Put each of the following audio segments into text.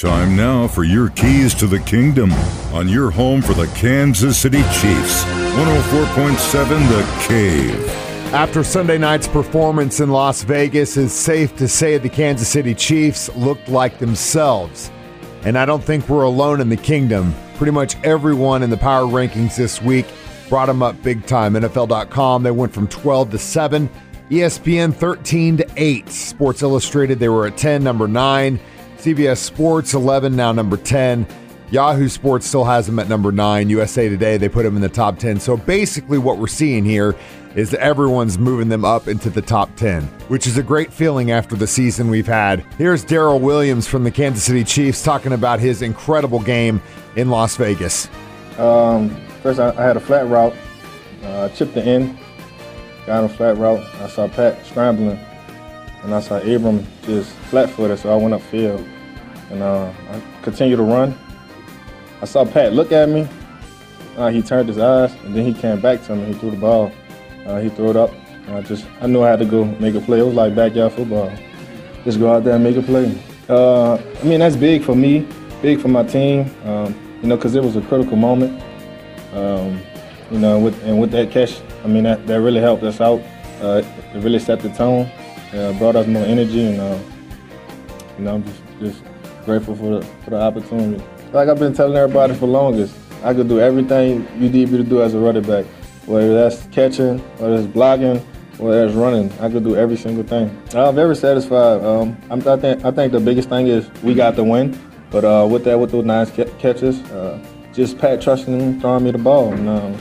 Time now for your keys to the kingdom on your home for the Kansas City Chiefs. 104.7 The Cave. After Sunday night's performance in Las Vegas, it's safe to say the Kansas City Chiefs looked like themselves. And I don't think we're alone in the kingdom. Pretty much everyone in the power rankings this week brought them up big time. NFL.com, they went from 12 to 7. ESPN 13 to 8. Sports Illustrated, they were at 10, number 9. CBS Sports 11, now number 10. Yahoo Sports still has them at number 9. USA Today, they put them in the top 10. So basically, what we're seeing here is that everyone's moving them up into the top 10, which is a great feeling after the season we've had. Here's Darrel Williams from the Kansas City Chiefs talking about his incredible game in Las Vegas. Um, first, I, had a flat route, uh, chipped the end, got a flat route. I saw Pat scrambling and I saw Abram just flat-footed, so I went upfield, and uh, I continued to run. I saw Pat look at me. Uh, he turned his eyes, and then he came back to me. He threw the ball. Uh, he threw it up. I just I knew I had to go make a play. It was like backyard football. Just go out there and make a play. Uh, I mean that's big for me, big for my team. Um, you know, because it was a critical moment. Um, you know, with and with that catch, I mean that, that really helped us out. Uh, it really set the tone uh, brought us more energy, and uh, you know, I'm just just grateful for the for the opportunity. Like I've been telling everybody for longest, I could do everything you need me to do as a running back, whether that's catching, whether it's blocking, whether it's running. I could do every single thing. I'm very satisfied. Um, I'm, I think I think the biggest thing is we got the win, but uh, with that, with those nice catches, uh, just Pat trusting him, throwing me the ball, and um,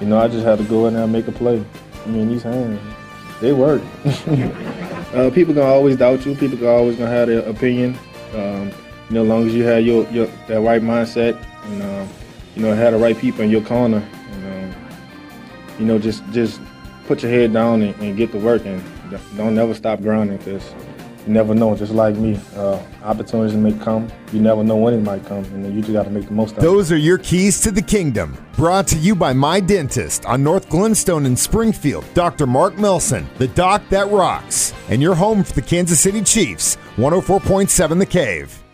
you know, I just had to go in there and make a play. I mean, these hands they work. uh, people gonna always doubt you. People are always gonna have their opinion. Um, you know, as long as you have your, your that right mindset and uh, you know have the right people in your corner, and, um, you know, just just put your head down and, and get to work and don't never stop grinding because you never know. Just like me, uh, opportunities may come. You never know when it might come, and you just got to make the most of it. Those are your keys to the kingdom. Brought to you by My Dentist on North Glenstone in Springfield. Dr. Mark Melson, the doc that rocks, and your home for the Kansas City Chiefs. 104.7 The Cave.